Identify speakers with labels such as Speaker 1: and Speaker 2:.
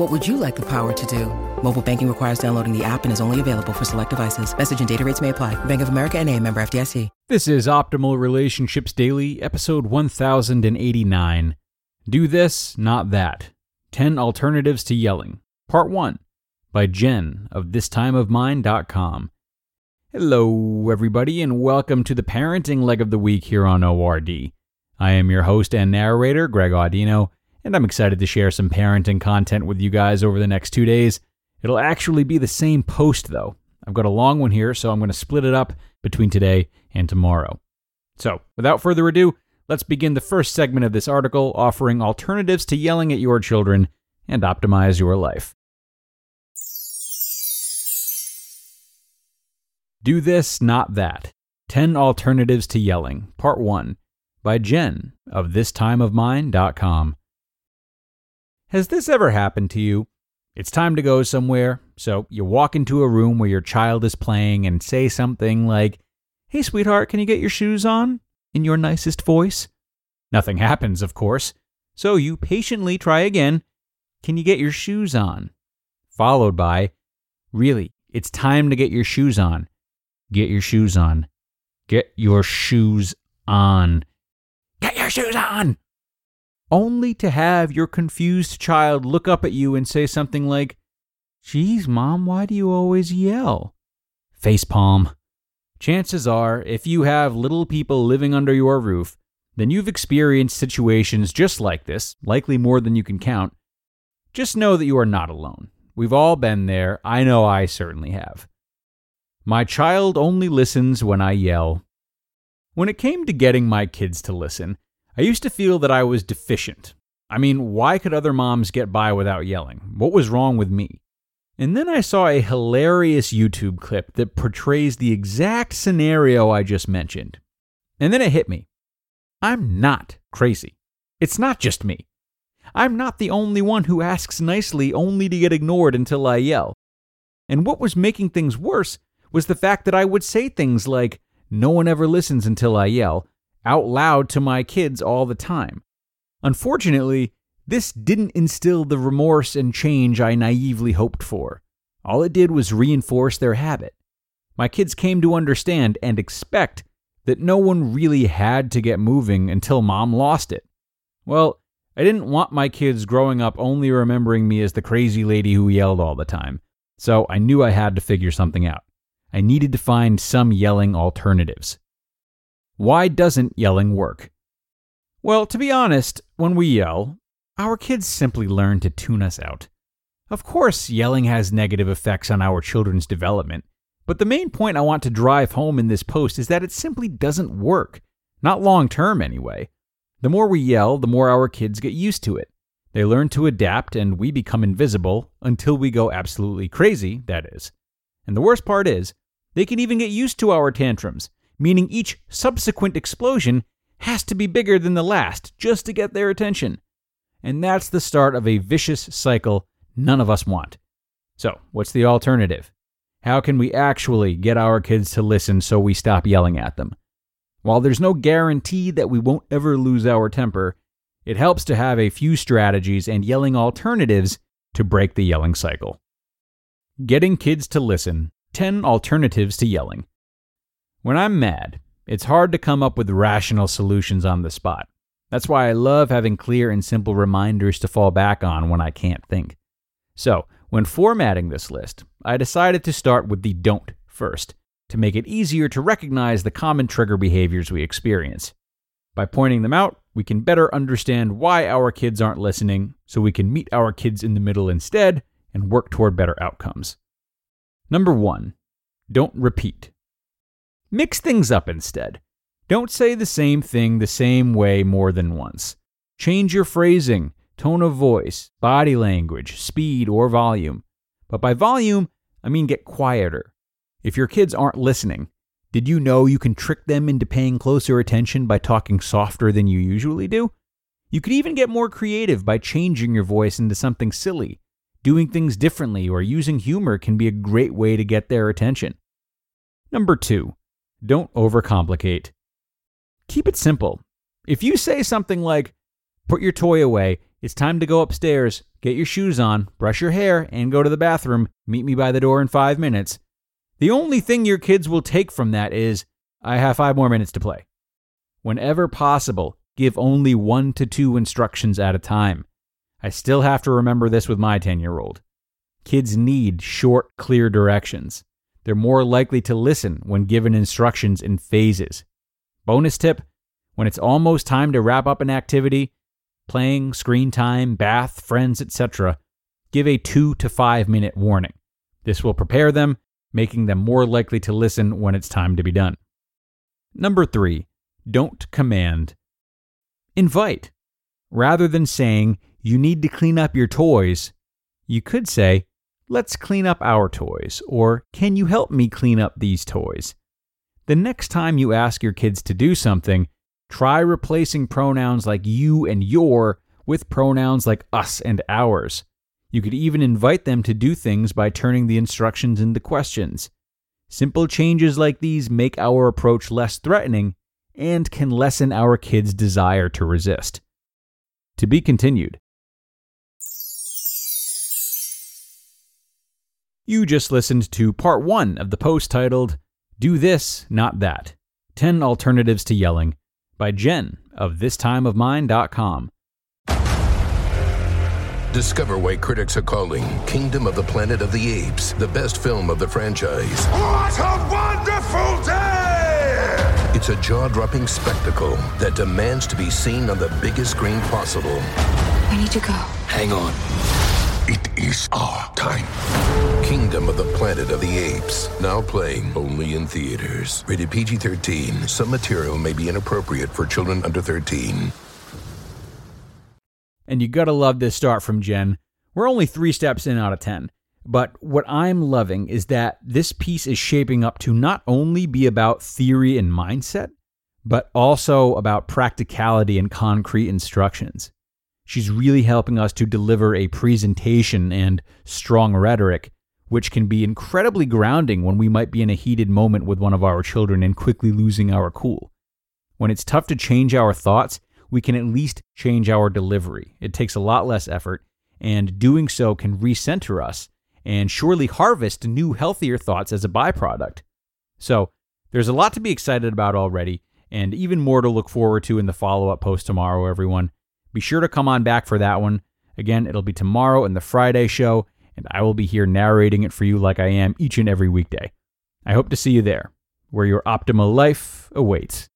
Speaker 1: What would you like the power to do? Mobile banking requires downloading the app and is only available for select devices. Message and data rates may apply. Bank of America and a member FDIC.
Speaker 2: This is Optimal Relationships Daily, episode 1089. Do This, Not That 10 Alternatives to Yelling, Part 1, by Jen of thistimeofmine.com. Hello, everybody, and welcome to the parenting leg of the week here on ORD. I am your host and narrator, Greg Audino, and I'm excited to share some parenting content with you guys over the next two days. It'll actually be the same post, though. I've got a long one here, so I'm going to split it up between today and tomorrow. So, without further ado, let's begin the first segment of this article offering alternatives to yelling at your children and optimize your life. Do This, Not That 10 Alternatives to Yelling, Part 1, by Jen of thistimeofmine.com. Has this ever happened to you? It's time to go somewhere, so you walk into a room where your child is playing and say something like, Hey, sweetheart, can you get your shoes on? in your nicest voice. Nothing happens, of course, so you patiently try again, Can you get your shoes on? Followed by, Really, it's time to get your shoes on. Get your shoes on. Get your shoes on. Get your shoes on! Only to have your confused child look up at you and say something like, Geez, mom, why do you always yell? Facepalm. Chances are, if you have little people living under your roof, then you've experienced situations just like this, likely more than you can count. Just know that you are not alone. We've all been there. I know I certainly have. My child only listens when I yell. When it came to getting my kids to listen, I used to feel that I was deficient. I mean, why could other moms get by without yelling? What was wrong with me? And then I saw a hilarious YouTube clip that portrays the exact scenario I just mentioned. And then it hit me. I'm not crazy. It's not just me. I'm not the only one who asks nicely only to get ignored until I yell. And what was making things worse was the fact that I would say things like, No one ever listens until I yell, out loud to my kids all the time. Unfortunately, this didn't instill the remorse and change I naively hoped for. All it did was reinforce their habit. My kids came to understand and expect that no one really had to get moving until mom lost it. Well, I didn't want my kids growing up only remembering me as the crazy lady who yelled all the time, so I knew I had to figure something out. I needed to find some yelling alternatives. Why doesn't yelling work? Well, to be honest, when we yell, our kids simply learn to tune us out. Of course, yelling has negative effects on our children's development, but the main point I want to drive home in this post is that it simply doesn't work. Not long term, anyway. The more we yell, the more our kids get used to it. They learn to adapt, and we become invisible until we go absolutely crazy, that is. And the worst part is, they can even get used to our tantrums meaning each subsequent explosion has to be bigger than the last just to get their attention. And that's the start of a vicious cycle none of us want. So, what's the alternative? How can we actually get our kids to listen so we stop yelling at them? While there's no guarantee that we won't ever lose our temper, it helps to have a few strategies and yelling alternatives to break the yelling cycle. Getting kids to listen 10 alternatives to yelling. When I'm mad, it's hard to come up with rational solutions on the spot. That's why I love having clear and simple reminders to fall back on when I can't think. So, when formatting this list, I decided to start with the don't first, to make it easier to recognize the common trigger behaviors we experience. By pointing them out, we can better understand why our kids aren't listening so we can meet our kids in the middle instead and work toward better outcomes. Number one, don't repeat. Mix things up instead. Don't say the same thing the same way more than once. Change your phrasing, tone of voice, body language, speed, or volume. But by volume, I mean get quieter. If your kids aren't listening, did you know you can trick them into paying closer attention by talking softer than you usually do? You could even get more creative by changing your voice into something silly. Doing things differently or using humor can be a great way to get their attention. Number two, don't overcomplicate. Keep it simple. If you say something like, put your toy away, it's time to go upstairs, get your shoes on, brush your hair, and go to the bathroom, meet me by the door in five minutes, the only thing your kids will take from that is, I have five more minutes to play. Whenever possible, give only one to two instructions at a time. I still have to remember this with my 10 year old. Kids need short, clear directions. They're more likely to listen when given instructions in phases. Bonus tip when it's almost time to wrap up an activity, playing, screen time, bath, friends, etc., give a two to five minute warning. This will prepare them making them more likely to listen when it's time to be done. Number three, don't command. Invite. Rather than saying, you need to clean up your toys, you could say, let's clean up our toys, or can you help me clean up these toys? The next time you ask your kids to do something, try replacing pronouns like you and your with pronouns like us and ours. You could even invite them to do things by turning the instructions into questions. Simple changes like these make our approach less threatening and can lessen our kids' desire to resist. To be continued. You just listened to part one of the post titled, Do This, Not That 10 Alternatives to Yelling by Jen of thistimeofmine.com.
Speaker 3: Discover why critics are calling Kingdom of the Planet of the Apes the best film of the franchise.
Speaker 4: What a wonderful day!
Speaker 3: It's a jaw dropping spectacle that demands to be seen on the biggest screen possible.
Speaker 5: We need to go.
Speaker 3: Hang on.
Speaker 4: It is our time.
Speaker 3: Kingdom of the Planet of the Apes. Now playing only in theaters. Rated PG 13. Some material may be inappropriate for children under 13.
Speaker 2: And you gotta love this start from Jen. We're only three steps in out of 10. But what I'm loving is that this piece is shaping up to not only be about theory and mindset, but also about practicality and concrete instructions. She's really helping us to deliver a presentation and strong rhetoric, which can be incredibly grounding when we might be in a heated moment with one of our children and quickly losing our cool. When it's tough to change our thoughts, we can at least change our delivery. It takes a lot less effort, and doing so can recenter us and surely harvest new, healthier thoughts as a byproduct. So, there's a lot to be excited about already, and even more to look forward to in the follow up post tomorrow, everyone. Be sure to come on back for that one. Again, it'll be tomorrow in the Friday show, and I will be here narrating it for you like I am each and every weekday. I hope to see you there, where your optimal life awaits.